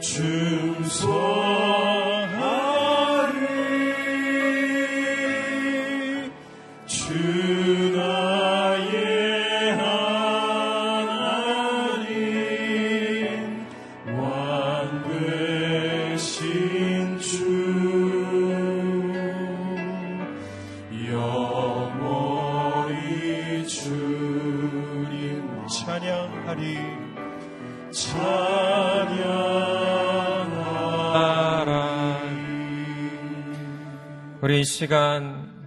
충성하리 시간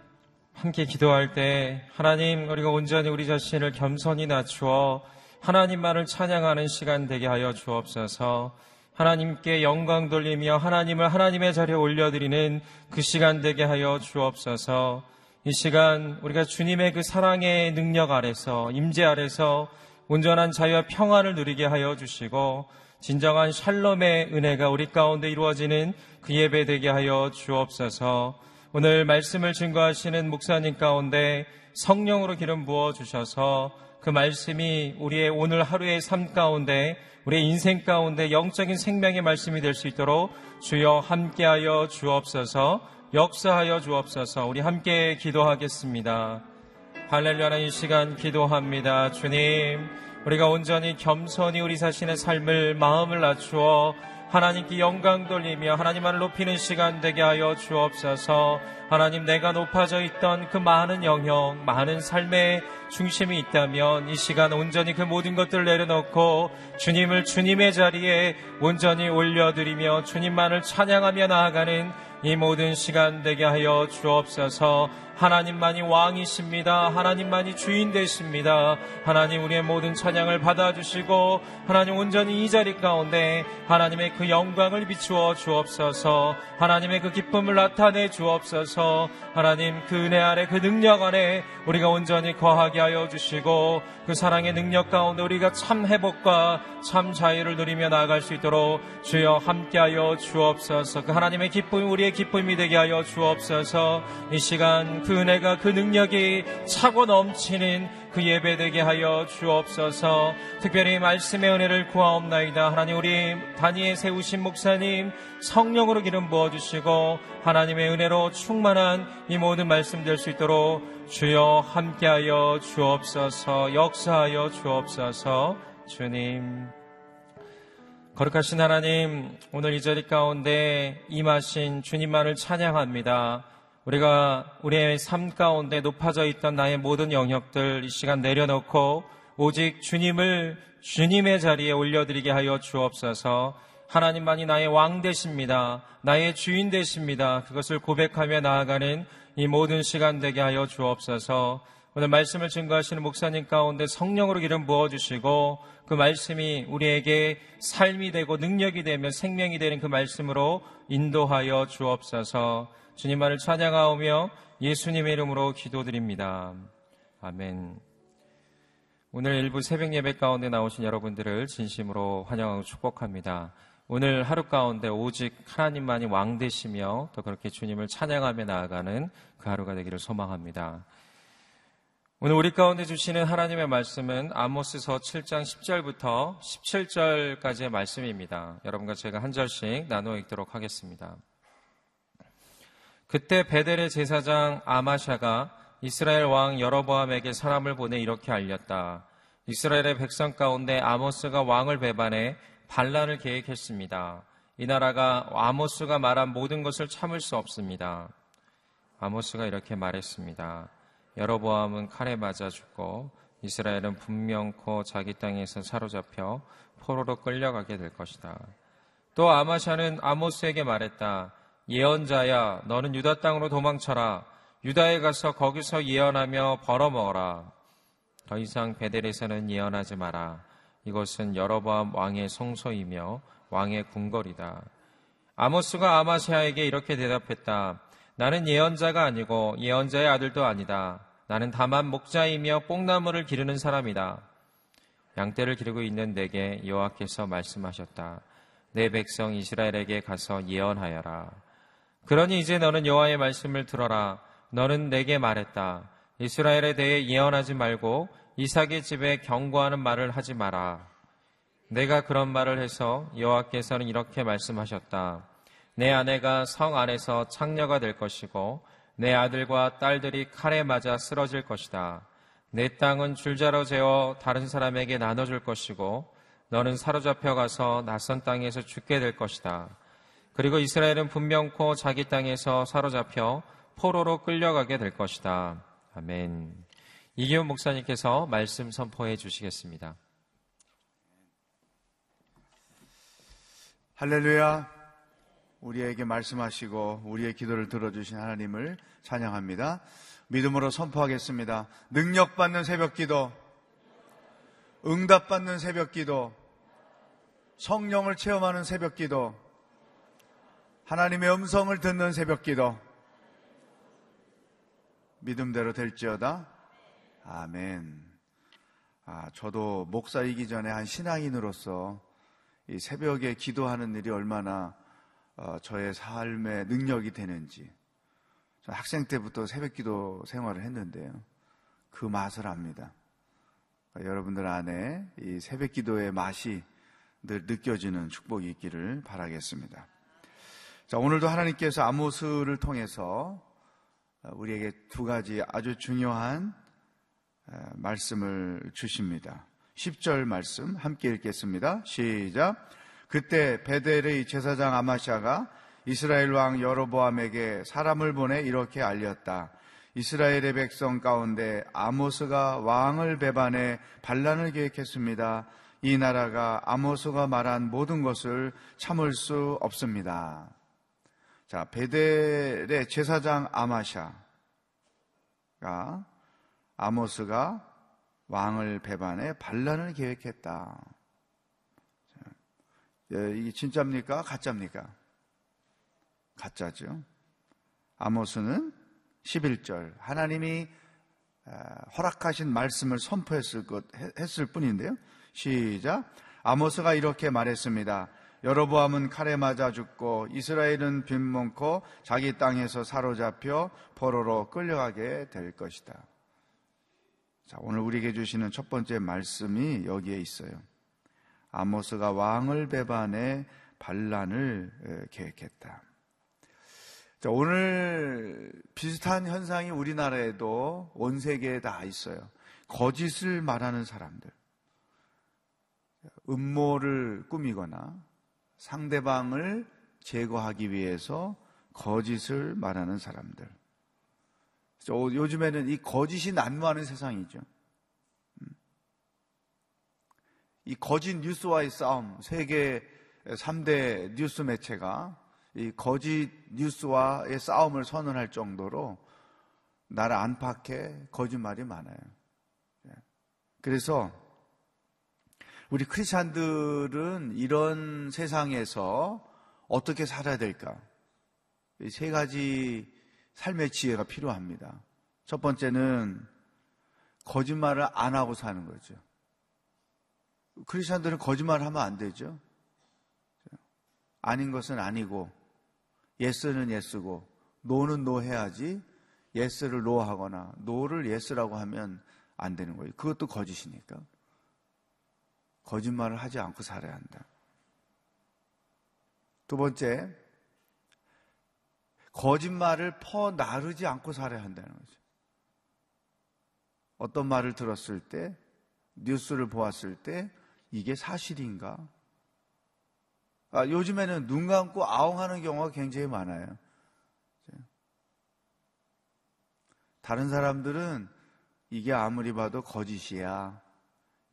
함께 기도할 때 하나님 우리가 온전히 우리 자신을 겸손히 낮추어 하나님만을 찬양하는 시간 되게 하여 주옵소서. 하나님께 영광 돌리며 하나님을 하나님의 자리에 올려드리는 그 시간 되게 하여 주옵소서. 이 시간 우리가 주님의 그 사랑의 능력 아래서 임재 아래서 온전한 자유와 평안을 누리게 하여 주시고 진정한 샬롬의 은혜가 우리 가운데 이루어지는 그 예배 되게 하여 주옵소서. 오늘 말씀을 증거하시는 목사님 가운데 성령으로 기름 부어 주셔서 그 말씀이 우리의 오늘 하루의 삶 가운데 우리의 인생 가운데 영적인 생명의 말씀이 될 수 있도록 주여 함께하여 주옵소서 역사하여 주옵소서 우리 함께 기도하겠습니다. 할렐루야 이 시간 기도합니다. 주님 우리가 온전히 겸손히 우리 자신의 삶을 마음을 낮추어 하나님께 영광 돌리며 하나님만을 높이는 시간 되게 하여 주옵소서. 하나님 내가 높아져 있던 그 많은 영역, 많은 삶의 중심이 있다면 이 시간 온전히 그 모든 것들을 내려놓고 주님을 주님의 자리에 온전히 올려드리며 주님만을 찬양하며 나아가는 이 모든 시간 되게 하여 주옵소서. 하나님만이 왕이십니다. 하나님만이 주인 되십니다. 하나님 우리의 모든 찬양을 받아주시고 하나님 온전히 이 자리 가운데 하나님의 그 영광을 비추어 주옵소서. 하나님의 그 기쁨을 나타내 주옵소서. 하나님 그 은혜 아래 그 능력 안에 우리가 온전히 거하게 하여 주시고 그 사랑의 능력 가운데 우리가 참 회복과 참 자유를 누리며 나아갈 수 있도록 주여 함께하여 주옵소서. 그 하나님의 기쁨이 우리의 기쁨이 되게 하여 주옵소서. 이 시간 그 은혜가 그 능력이 차고 넘치는 그 예배 되게 하여 주옵소서. 특별히 말씀의 은혜를 구하옵나이다. 하나님 우리 단위에 세우신 목사님 성령으로 기름 부어 주시고 하나님의 은혜로 충만한 이 모든 말씀 될 수 있도록 주여 함께하여 주옵소서. 역사하여 주옵소서. 주님. 거룩하신 하나님, 오늘 이 자리 가운데 임하신 주님만을 찬양합니다. 우리가 우리의 삶 가운데 높아져 있던 나의 모든 영역들 이 시간 내려놓고 오직 주님을 주님의 자리에 올려드리게 하여 주옵소서 하나님만이 나의 왕 되십니다. 나의 주인 되십니다. 그것을 고백하며 나아가는 이 모든 시간 되게 하여 주옵소서 오늘 말씀을 증거하시는 목사님 가운데 성령으로 기름 부어주시고 그 말씀이 우리에게 삶이 되고 능력이 되며 생명이 되는 그 말씀으로 인도하여 주옵소서 주님만을 찬양하오며 예수님의 이름으로 기도드립니다. 아멘. 오늘 일부 새벽 예배 가운데 나오신 여러분들을 진심으로 환영하고 축복합니다. 오늘 하루 가운데 오직 하나님만이 왕 되시며 또 그렇게 주님을 찬양하며 나아가는 그 하루가 되기를 소망합니다. 오늘 우리 가운데 주시는 하나님의 말씀은 아모스서 7장 10절부터 17절까지의 말씀입니다. 여러분과 제가 한 절씩 나누어 읽도록 하겠습니다. 그때 베델의 제사장 아마샤가 이스라엘 왕 여로보암에게 사람을 보내 이렇게 알렸다. 이스라엘의 백성 가운데 아모스가 왕을 배반해 반란을 계획했습니다. 이 나라가 아모스가 말한 모든 것을 참을 수 없습니다. 아모스가 이렇게 말했습니다. 여로보암은 칼에 맞아 죽고 이스라엘은 분명코 자기 땅에서 사로잡혀 포로로 끌려가게 될 것이다. 또 아마샤는 아모스에게 말했다. 예언자야, 너는 유다 땅으로 도망쳐라. 유다에 가서 거기서 예언하며 벌어먹어라. 더 이상 베델에서는 예언하지 마라. 이것은 여러밤 왕의 성소이며 왕의 궁궐이다. 아모스가 아마시아에게 이렇게 대답했다. 나는 예언자가 아니고 예언자의 아들도 아니다. 나는 다만 목자이며 뽕나무를 기르는 사람이다. 양떼를 기르고 있는 내게 여호와께서 말씀하셨다. 내 백성 이스라엘에게 가서 예언하여라. 그러니 이제 너는 여호와의 말씀을 들어라. 너는 내게 말했다. 이스라엘에 대해 예언하지 말고 이삭의 집에 경고하는 말을 하지 마라. 내가 그런 말을 해서 여호와께서는 이렇게 말씀하셨다. 내 아내가 성 안에서 창녀가 될 것이고 내 아들과 딸들이 칼에 맞아 쓰러질 것이다. 내 땅은 줄자로 재어 다른 사람에게 나눠줄 것이고 너는 사로잡혀 가서 낯선 땅에서 죽게 될 것이다. 그리고 이스라엘은 분명코 자기 땅에서 사로잡혀 포로로 끌려가게 될 것이다. 아멘. 이기훈 목사님께서 말씀 선포해 주시겠습니다. 할렐루야. 우리에게 말씀하시고 우리의 기도를 들어주신 하나님을 찬양합니다. 믿음으로 선포하겠습니다. 능력받는 새벽 기도, 응답받는 새벽 기도, 성령을 체험하는 새벽 기도, 하나님의 음성을 듣는 새벽 기도. 믿음대로 될지어다. 아멘. 아, 저도 목사이기 전에 한 신앙인으로서 이 새벽에 기도하는 일이 얼마나 어, 저의 삶의 능력이 되는지 저 학생 때부터 새벽 기도 생활을 했는데요. 그 맛을 압니다. 여러분들 안에 이 새벽 기도의 맛이 늘 느껴지는 축복이 있기를 바라겠습니다. 자, 오늘도 하나님께서 아모스를 통해서 우리에게 두 가지 아주 중요한 말씀을 주십니다. 10절 말씀 함께 읽겠습니다. 시작. 그때 베델의 제사장 아마샤가 이스라엘 왕 여로보암에게 사람을 보내 이렇게 알렸다. 이스라엘의 백성 가운데 아모스가 왕을 배반해 반란을 계획했습니다. 이 나라가 아모스가 말한 모든 것을 참을 수 없습니다. 자, 베델의 제사장 아마샤가 아모스가 왕을 배반해 반란을 계획했다. 예, 이게 진짜입니까? 가짜입니까? 가짜죠. 아모스는 11절 하나님이 허락하신 말씀을 선포했을 것 했을 뿐인데요. 시작. 아모스가 이렇게 말했습니다. 여로보암은 칼에 맞아 죽고 이스라엘은 빈문코 자기 땅에서 사로잡혀 포로로 끌려가게 될 것이다. 자, 오늘 우리에게 주시는 첫 번째 말씀이 여기에 있어요. 아모스가 왕을 배반해 반란을 계획했다. 자, 오늘 비슷한 현상이 우리나라에도 온 세계에 다 있어요. 거짓을 말하는 사람들. 음모를 꾸미거나 상대방을 제거하기 위해서 거짓을 말하는 사람들. 요즘에는 이 거짓이 난무하는 세상이죠. 음. 이 거짓 뉴스와의 싸움, 세계 3대 뉴스 매체가 이 거짓 뉴스와의 싸움을 선언할 정도로 나를 안팎에 거짓말이 많아요. 예. 그래서 우리 크리스찬들은 이런 세상에서 어떻게 살아야 될까? 세 가지 삶의 지혜가 필요합니다. 첫 번째는 거짓말을 안 하고 사는 거죠. 크리스찬들은 거짓말을 하면 안 되죠. 아닌 것은 아니고, 예스는 예스고, 노는 노 해야지, 예스를 노 하거나, 노를 예스라고 하면 안 되는 거예요. 그것도 거짓이니까. 거짓말을 하지 않고 살아야 한다. 두 번째, 거짓말을 퍼 나르지 않고 살아야 한다는 거죠. 어떤 말을 들었을 때, 뉴스를 보았을 때, 이게 사실인가? 아, 요즘에는 눈 감고 아웅하는 경우가 굉장히 많아요. 다른 사람들은 이게 아무리 봐도 거짓이야.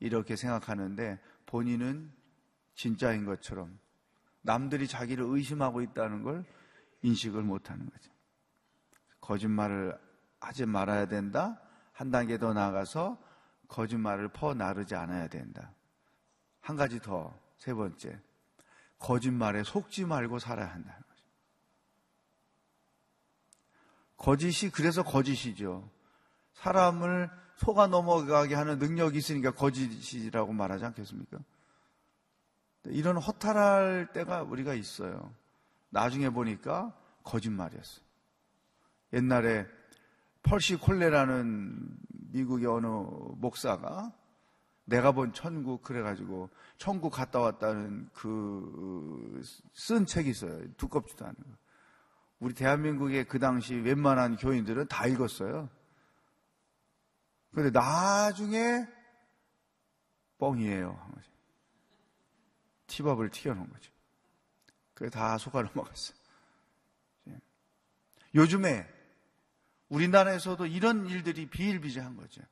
이렇게 생각하는데 본인은 진짜인 것처럼 남들이 자기를 의심하고 있다는 걸 인식을 못 하는 거죠. 거짓말을 하지 말아야 된다. 한 단계 더 나아가서 거짓말을 퍼 나르지 않아야 된다. 한 가지 더, 세 번째. 거짓말에 속지 말고 살아야 한다는 거죠. 거짓이 그래서 거짓이죠. 사람을 속아 넘어가게 하는 능력이 있으니까 거짓이라고 말하지 않겠습니까? 이런 허탈할 때가 우리가 있어요. 나중에 보니까 거짓말이었어. 옛날에 펄시 콜레라는 미국의 어느 목사가 내가 본 천국 그래가지고 천국 갔다 왔다는 그 쓴 책이 있어요. 두껍지도 않은 거. 우리 대한민국의 그 당시 웬만한 교인들은 다 읽었어요. 근데 나중에 뻥이에요. 한 거지. 티밥을 튀겨놓은 거죠. 그게 다 속아 넘어갔어요. 예. 요즘에 우리나라에서도 이런 일들이 비일비재한 거죠.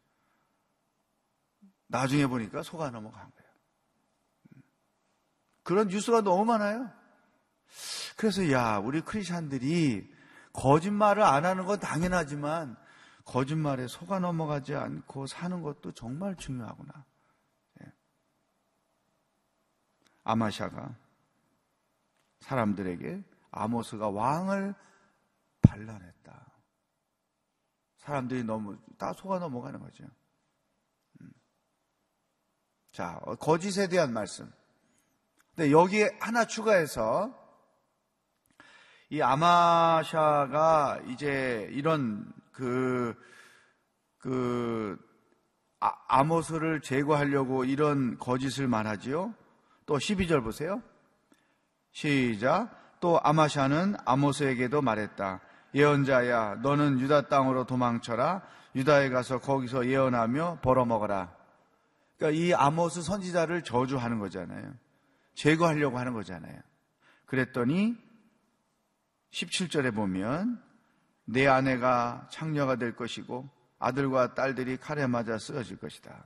나중에 보니까 속아 넘어간 거예요. 음. 그런 뉴스가 너무 많아요. 그래서 야, 우리 크리스천들이 거짓말을 안 하는 건 당연하지만 거짓말에 속아 넘어가지 않고 사는 것도 정말 중요하구나. 예. 아마샤가 사람들에게 아모스가 왕을 반란했다. 사람들이 너무 다 속아 넘어가는 거죠. 음. 자, 거짓에 대한 말씀. 근데 여기에 하나 추가해서 이 아마샤가 이제 이런 그, 그, 아, 아모스를 제거하려고 이런 거짓을 말하지요. 또 12절 보세요. 시작. 또 아마샤는 아모스에게도 말했다. 예언자야, 너는 유다 땅으로 도망쳐라. 유다에 가서 거기서 예언하며 벌어먹어라. 그러니까 이 아모스 선지자를 저주하는 거잖아요. 제거하려고 하는 거잖아요. 그랬더니 17절에 보면 내 아내가 창녀가 될 것이고 아들과 딸들이 칼에 맞아 쓰러질 것이다.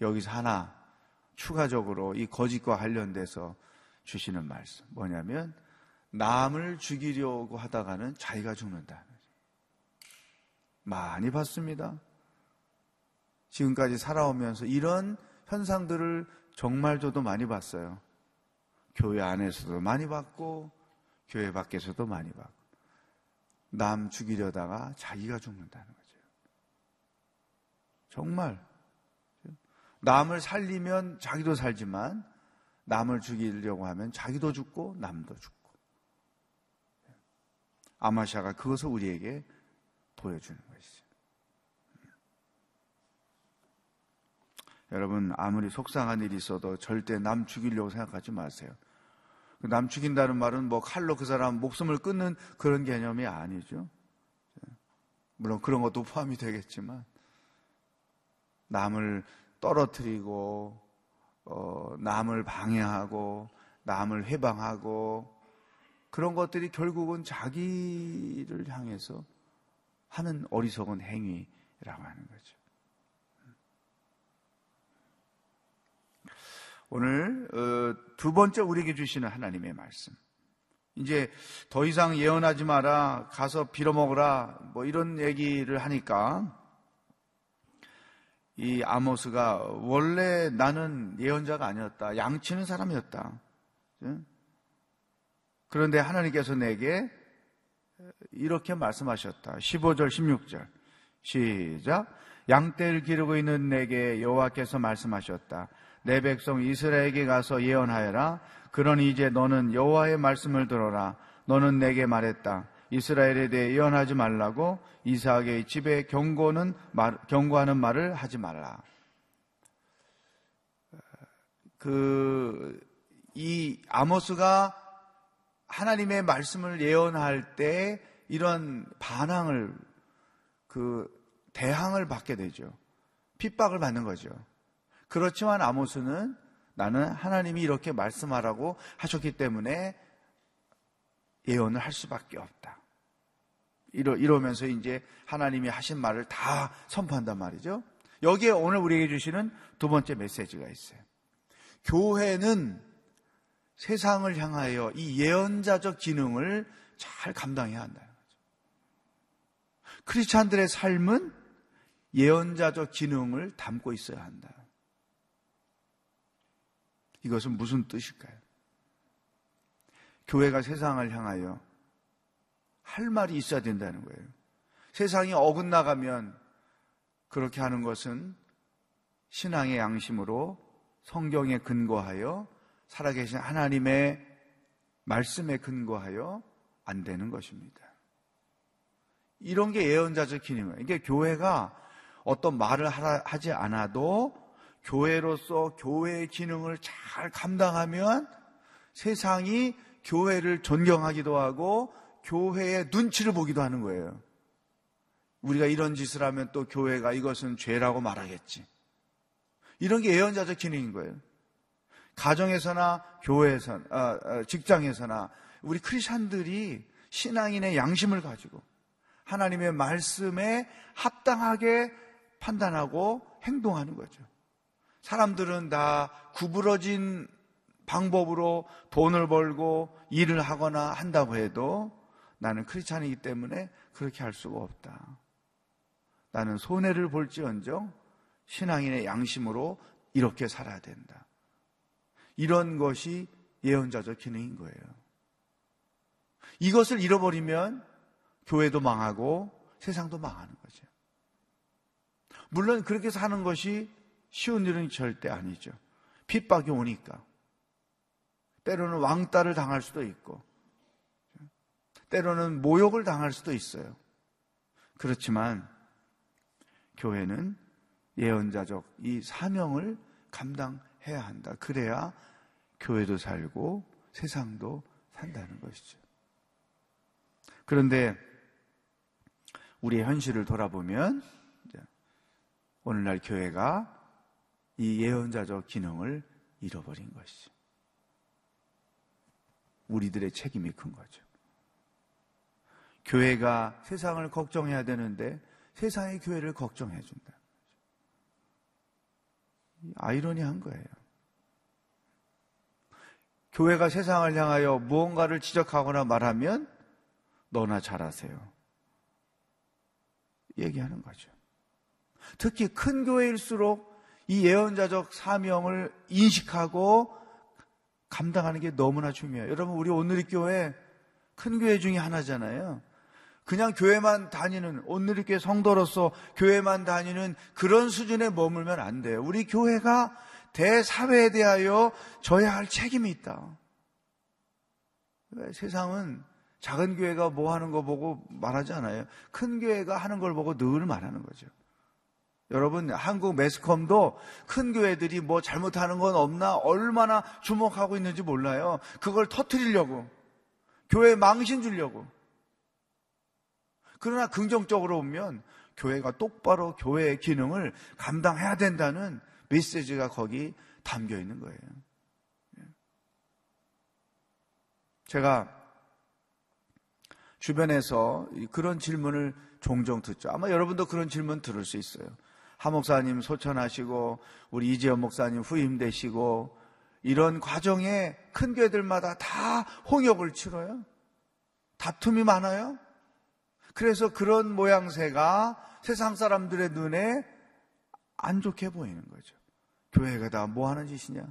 여기서 하나 추가적으로 이 거짓과 관련돼서 주시는 말씀 뭐냐면 남을 죽이려고 하다가는 자기가 죽는다. 많이 봤습니다. 지금까지 살아오면서 이런 현상들을 정말 저도 많이 봤어요. 교회 안에서도 많이 봤고, 교회 밖에서도 많이 봤고. 남 죽이려다가 자기가 죽는다는 거죠. 정말. 남을 살리면 자기도 살지만, 남을 죽이려고 하면 자기도 죽고, 남도 죽고. 아마샤가 그것을 우리에게 보여주는 것이죠. 여러분, 아무리 속상한 일이 있어도 절대 남 죽이려고 생각하지 마세요. 남 죽인다는 말은 뭐 칼로 그 사람 목숨을 끊는 그런 개념이 아니죠. 물론 그런 것도 포함이 되겠지만, 남을 떨어뜨리고, 어, 남을 방해하고, 남을 해방하고, 그런 것들이 결국은 자기를 향해서 하는 어리석은 행위라고 하는 거죠. 오늘 어, 두 번째 우리에게 주시는 하나님의 말씀. 이제 더 이상 예언하지 마라, 가서 빌어먹으라, 뭐 이런 얘기를 하니까 이 아모스가 원래 나는 예언자가 아니었다. 양치는 사람이었다. 그런데 하나님께서 내게 이렇게 말씀하셨다. 15절, 16절. 시작. 양떼를 기르고 있는 내게 여호와께서 말씀하셨다. 내 백성 이스라엘에게 가서 예언하여라. 그러니 이제 너는 여호와의 말씀을 들어라. 너는 내게 말했다. 이스라엘에 대해 예언하지 말라고 이삭의 집에 경고는 말, 경고하는 말을 하지 말라. 그, 이 아모스가 하나님의 말씀을 예언할 때 이런 반항을 그 대항을 받게 되죠. 핍박을 받는 거죠. 그렇지만 아모스는 나는 하나님이 이렇게 말씀하라고 하셨기 때문에 예언을 할 수밖에 없다. 이러, 이러면서 이제 하나님이 하신 말을 다 선포한단 말이죠. 여기에 오늘 우리에게 주시는 두 번째 메시지가 있어요. 교회는 세상을 향하여 이 예언자적 기능을 잘 감당해야 한다는 거죠. 크리스찬들의 삶은 예언자적 기능을 담고 있어야 한다. 이것은 무슨 뜻일까요? 교회가 세상을 향하여 할 말이 있어야 된다는 거예요. 세상이 어긋나가면 그렇게 하는 것은 신앙의 양심으로 성경에 근거하여 살아계신 하나님의 말씀에 근거하여 안 되는 것입니다. 이런 게 예언자적 기능이에요. 이게 교회가 어떤 말을 하지 않아도 교회로서 교회의 기능을 잘 감당하면 세상이 교회를 존경하기도 하고 교회의 눈치를 보기도 하는 거예요. 우리가 이런 짓을 하면 또 교회가 이것은 죄라고 말하겠지. 이런 게 예언자적 기능인 거예요. 가정에서나 교회에서, 아, 아, 직장에서나 우리 크리스천들이 신앙인의 양심을 가지고 하나님의 말씀에 합당하게 판단하고 행동하는 거죠. 사람들은 다 구부러진 방법으로 돈을 벌고 일을 하거나 한다고 해도 나는 크리스찬이기 때문에 그렇게 할 수가 없다. 나는 손해를 볼지언정 신앙인의 양심으로 이렇게 살아야 된다. 이런 것이 예언자적 기능인 거예요. 이것을 잃어버리면 교회도 망하고 세상도 망하는 거죠. 물론 그렇게 사는 것이 쉬운 일은 절대 아니죠. 핍박이 오니까. 때로는 왕따를 당할 수도 있고. 때로는 모욕을 당할 수도 있어요. 그렇지만 교회는 예언자적 이 사명을 감당해야 한다. 그래야 교회도 살고 세상도 산다는 것이죠. 그런데 우리의 현실을 돌아보면 오늘날 교회가 이 예언자적 기능을 잃어버린 것이죠. 우리들의 책임이 큰 거죠. 교회가 세상을 걱정해야 되는데 세상의 교회를 걱정해 준다. 아이러니한 거예요. 교회가 세상을 향하여 무언가를 지적하거나 말하면 너나 잘하세요. 얘기하는 거죠. 특히 큰 교회일수록 이 예언자적 사명을 인식하고 감당하는 게 너무나 중요해요. 여러분, 우리 오늘의 교회 큰 교회 중에 하나잖아요. 그냥 교회만 다니는 오늘의 교회 성도로서 교회만 다니는 그런 수준에 머물면 안 돼요. 우리 교회가 대사회에 대하여 져야 할 책임이 있다. 세상은 작은 교회가 뭐 하는 거 보고 말하지 않아요. 큰 교회가 하는 걸 보고 늘 말하는 거죠. 여러분, 한국 매스컴도 큰 교회들이 뭐 잘못하는 건 없나 얼마나 주목하고 있는지 몰라요. 그걸 터트리려고. 교회 망신 주려고. 그러나 긍정적으로 보면 교회가 똑바로 교회의 기능을 감당해야 된다는 메시지가 거기 담겨 있는 거예요. 제가 주변에서 그런 질문을 종종 듣죠. 아마 여러분도 그런 질문 들을 수 있어요. 하 목사님 소천하시고 우리 이재현 목사님 후임되시고 이런 과정에 큰 교회들마다 다 홍역을 치러요. 다툼이 많아요. 그래서 그런 모양새가 세상 사람들의 눈에 안 좋게 보이는 거죠. 교회가 다 뭐 하는 짓이냐?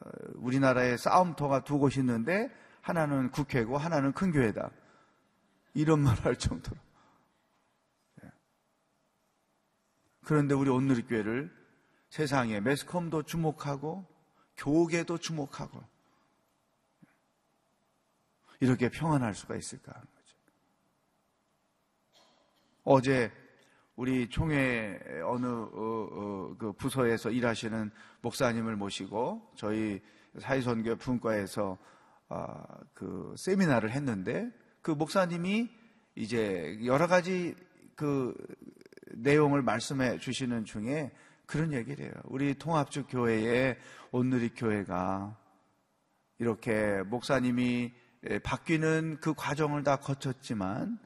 어, 우리나라에 싸움터가 두 곳이 있는데 하나는 국회고 하나는 큰 교회다. 이런 말 할 정도로. 예. 그런데 우리 오늘의 교회를 세상에 매스컴도 주목하고 교계도 주목하고 이렇게 평안할 수가 있을까 하는 거죠. 어제 우리 총회 어느 어, 어, 그 부서에서 일하시는 목사님을 모시고 저희 사회선교 분과에서 아, 그 세미나를 했는데 그 목사님이 이제 여러 가지 그 내용을 말씀해 주시는 중에 그런 얘기를 해요. 우리 통합주 교회에 온누리 교회가 이렇게 목사님이 바뀌는 그 과정을 다 거쳤지만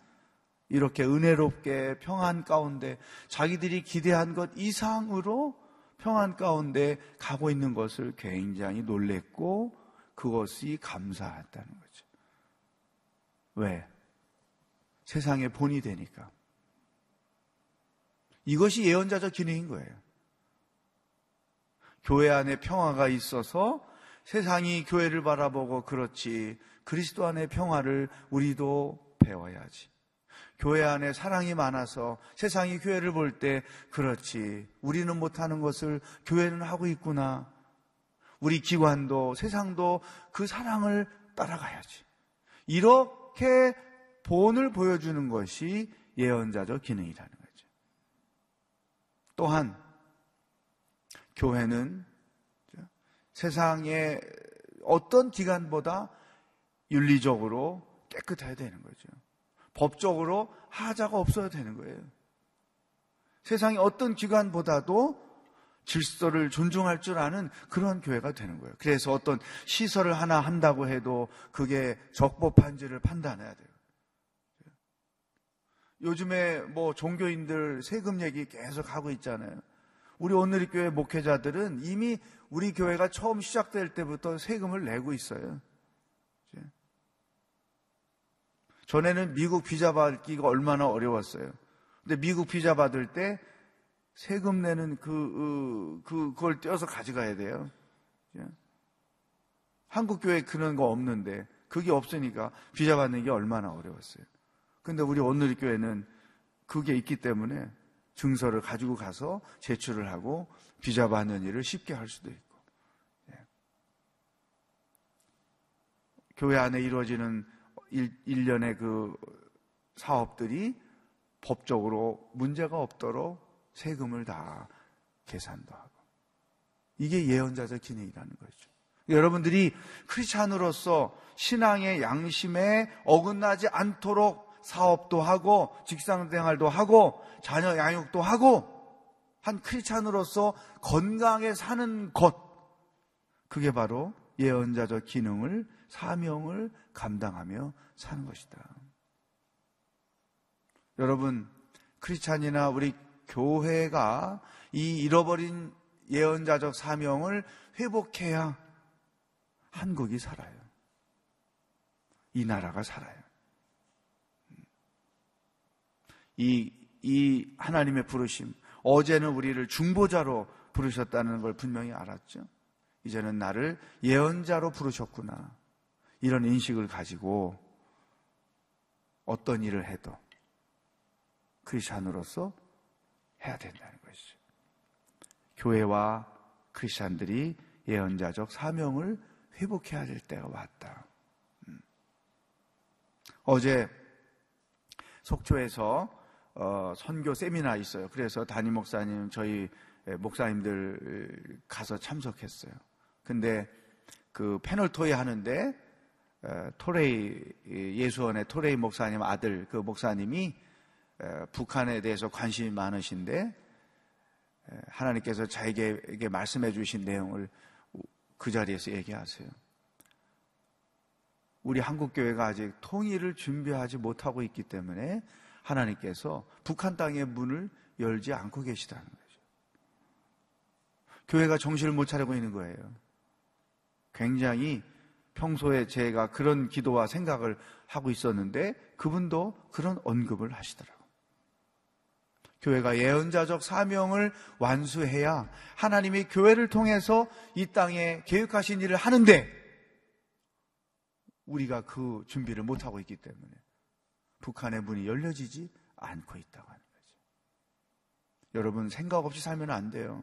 이렇게 은혜롭게 평안 가운데 자기들이 기대한 것 이상으로 평안 가운데 가고 있는 것을 굉장히 놀랬고 그것이 감사했다는 거죠. 왜? 세상의 본이 되니까. 이것이 예언자적 기능인 거예요. 교회 안에 평화가 있어서 세상이 교회를 바라보고 그렇지 그리스도 안의 평화를 우리도 배워야지. 교회 안에 사랑이 많아서 세상이 교회를 볼 때 그렇지 우리는 못하는 것을 교회는 하고 있구나. 우리 기관도 세상도 그 사랑을 따라가야지. 이렇게 본을 보여주는 것이 예언자적 기능이라는 거죠. 또한 교회는 세상의 어떤 기관보다 윤리적으로 깨끗해야 되는 거죠. 법적으로 하자가 없어야 되는 거예요. 세상의 어떤 기관보다도 질서를 존중할 줄 아는 그런 교회가 되는 거예요. 그래서 어떤 시설을 하나 한다고 해도 그게 적법한지를 판단해야 돼요. 요즘에 뭐 종교인들 세금 얘기 계속 하고 있잖아요. 우리 오늘의 교회 목회자들은 이미 우리 교회가 처음 시작될 때부터 세금을 내고 있어요. 전에는 미국 비자 받기가 얼마나 어려웠어요. 근데 미국 비자 받을 때 세금 내는 그, 그, 그걸 떼어서 가져가야 돼요. 예. 한국 교회 그런 거 없는데, 그게 없으니까 비자 받는 게 얼마나 어려웠어요. 근데 우리 오늘 교회는 그게 있기 때문에 증서를 가지고 가서 제출을 하고 비자 받는 일을 쉽게 할 수도 있고. 예. 교회 안에 이루어지는 일, 일련의 그 사업들이 법적으로 문제가 없도록 세금을 다 계산도 하고. 이게 예언자적 기능이라는 거죠. 여러분들이 크리스찬으로서 신앙의 양심에 어긋나지 않도록 사업도 하고 직장 생활도 하고 자녀 양육도 하고 한 크리스찬으로서 건강하게 사는 것 그게 바로 예언자적 기능을 사명을 감당하며 사는 것이다. 여러분 크리스찬이나 우리 교회가 이 잃어버린 예언자적 사명을 회복해야 한국이 살아요. 이 나라가 살아요. 이, 이 하나님의 부르심. 어제는 우리를 중보자로 부르셨다는 걸 분명히 알았죠. 이제는 나를 예언자로 부르셨구나. 이런 인식을 가지고 어떤 일을 해도 크리스찬으로서 해야 된다는 것이죠. 교회와 크리스찬들이 예언자적 사명을 회복해야 될 때가 왔다. 음. 어제 속초에서 어, 선교 세미나 있어요. 그래서 담임 목사님 저희 목사님들 가서 참석했어요. 근데 그 패널 토의 하는데 어, 토레이 예수원의 토레이 목사님 아들 그 목사님이 어, 북한에 대해서 관심이 많으신데 하나님께서 자에게 말씀해 주신 내용을 그 자리에서 얘기하세요. 우리 한국 교회가 아직 통일을 준비하지 못하고 있기 때문에 하나님께서 북한 땅의 문을 열지 않고 계시다는 거죠. 교회가 정신을 못 차리고 있는 거예요. 굉장히 평소에 제가 그런 기도와 생각을 하고 있었는데 그분도 그런 언급을 하시더라고요. 교회가 예언자적 사명을 완수해야 하나님이 교회를 통해서 이 땅에 계획하신 일을 하는데 우리가 그 준비를 못하고 있기 때문에 북한의 문이 열려지지 않고 있다고 하는 거죠. 여러분 생각 없이 살면 안 돼요.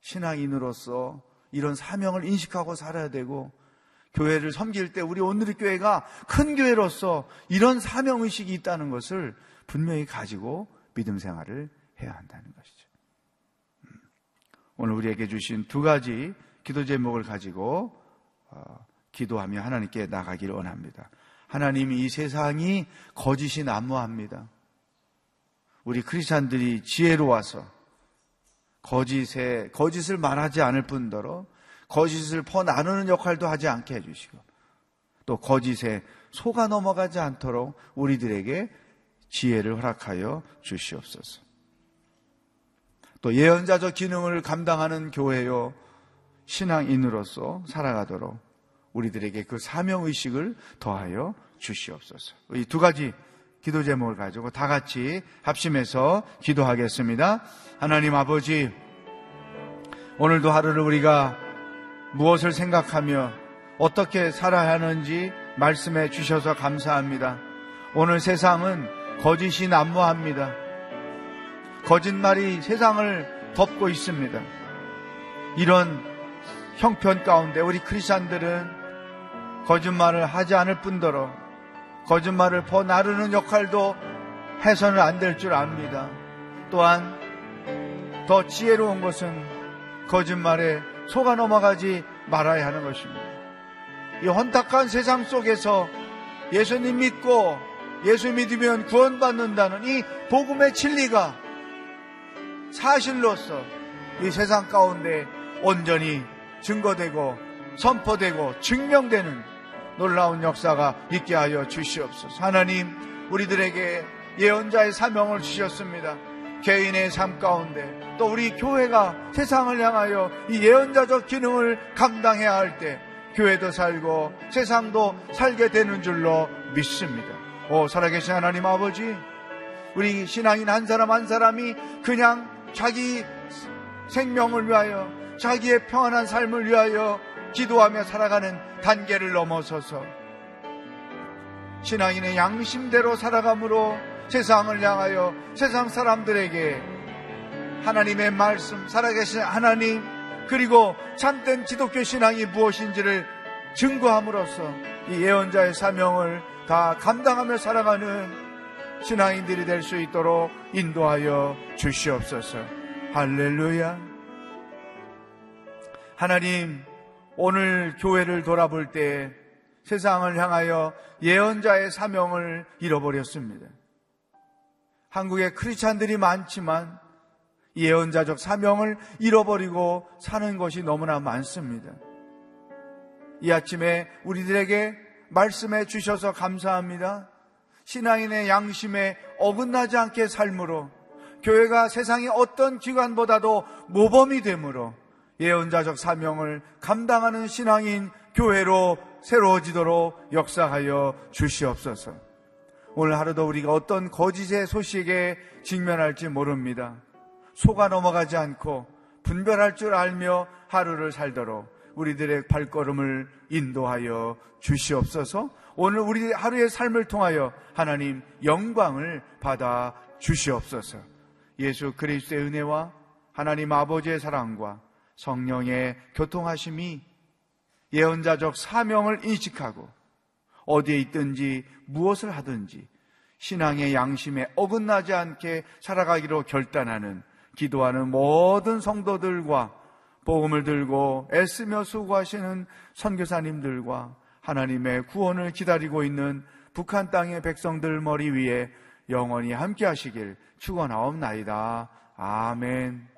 신앙인으로서 이런 사명을 인식하고 살아야 되고 교회를 섬길 때 우리 오늘의 교회가 큰 교회로서 이런 사명 의식이 있다는 것을 분명히 가지고 믿음 생활을 해야 한다는 것이죠. 음. 오늘 우리에게 주신 두 가지 기도 제목을 가지고 어, 기도하며 하나님께 나가기를 원합니다. 하나님 이 세상이 거짓이 난무합니다. 우리 크리스찬들이 지혜로워서 거짓에 거짓을 말하지 않을 뿐더러 거짓을 퍼 나누는 역할도 하지 않게 해주시고 또 거짓에 속아 넘어가지 않도록 우리들에게 지혜를 허락하여 주시옵소서. 또 예언자적 기능을 감당하는 교회요 신앙인으로서 살아가도록 우리들에게 그 사명 의식을 더하여 주시옵소서. 이 두 가지 기도 제목을 가지고 다 같이 합심해서 기도하겠습니다. 하나님 아버지, 오늘도 하루를 우리가 무엇을 생각하며 어떻게 살아야 하는지 말씀해 주셔서 감사합니다. 오늘 세상은 거짓이 난무합니다. 거짓말이 세상을 덮고 있습니다. 이런 형편 가운데 우리 크리스천들은 거짓말을 하지 않을 뿐더러 거짓말을 퍼 나르는 역할도 해서는 안 될 줄 압니다. 또한 더 지혜로운 것은 거짓말에 속아 넘어가지 말아야 하는 것입니다. 이 혼탁한 세상 속에서 예수님 믿고 예수 믿으면 구원받는다는 이 복음의 진리가 사실로서 이 세상 가운데 온전히 증거되고 선포되고 증명되는 놀라운 역사가 있게 하여 주시옵소서. 하나님, 우리들에게 예언자의 사명을 주셨습니다. 개인의 삶 가운데 또 우리 교회가 세상을 향하여 이 예언자적 기능을 감당해야 할 때 교회도 살고 세상도 살게 되는 줄로 믿습니다. 오, 살아계신 하나님 아버지, 우리 신앙인 한 사람 한 사람이 그냥 자기 생명을 위하여 자기의 평안한 삶을 위하여 기도하며 살아가는 단계를 넘어서서 신앙인의 양심대로 살아감으로 세상을 향하여 세상 사람들에게 하나님의 말씀, 살아계신 하나님, 그리고 참된 기독교 신앙이 무엇인지를 증거함으로써 이 예언자의 사명을 다 감당하며 살아가는 신앙인들이 될 수 있도록 인도하여 주시옵소서. 할렐루야. 하나님, 오늘 교회를 돌아볼 때 세상을 향하여 예언자의 사명을 잃어버렸습니다. 한국에 크리스찬들이 많지만 예언자적 사명을 잃어버리고 사는 것이 너무나 많습니다. 이 아침에 우리들에게 말씀해 주셔서 감사합니다. 신앙인의 양심에 어긋나지 않게 삶으로 교회가 세상의 어떤 기관보다도 모범이 되므로 예언자적 사명을 감당하는 신앙인 교회로 새로워지도록 역사하여 주시옵소서. 오늘 하루도 우리가 어떤 거짓의 소식에 직면할지 모릅니다. 속아 넘어가지 않고 분별할 줄 알며 하루를 살도록 우리들의 발걸음을 인도하여 주시옵소서. 오늘 우리 하루의 삶을 통하여 하나님 영광을 받아 주시옵소서. 예수 그리스도의 은혜와 하나님 아버지의 사랑과 성령의 교통하심이 예언자적 사명을 인식하고 어디에 있든지 무엇을 하든지 신앙의 양심에 어긋나지 않게 살아가기로 결단하는 기도하는 모든 성도들과 복음을 들고 애쓰며 수고하시는 선교사님들과 하나님의 구원을 기다리고 있는 북한 땅의 백성들 머리 위에 영원히 함께 하시길 축원하옵나이다. 아멘.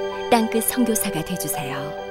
땅끝 선교사가 되주세요.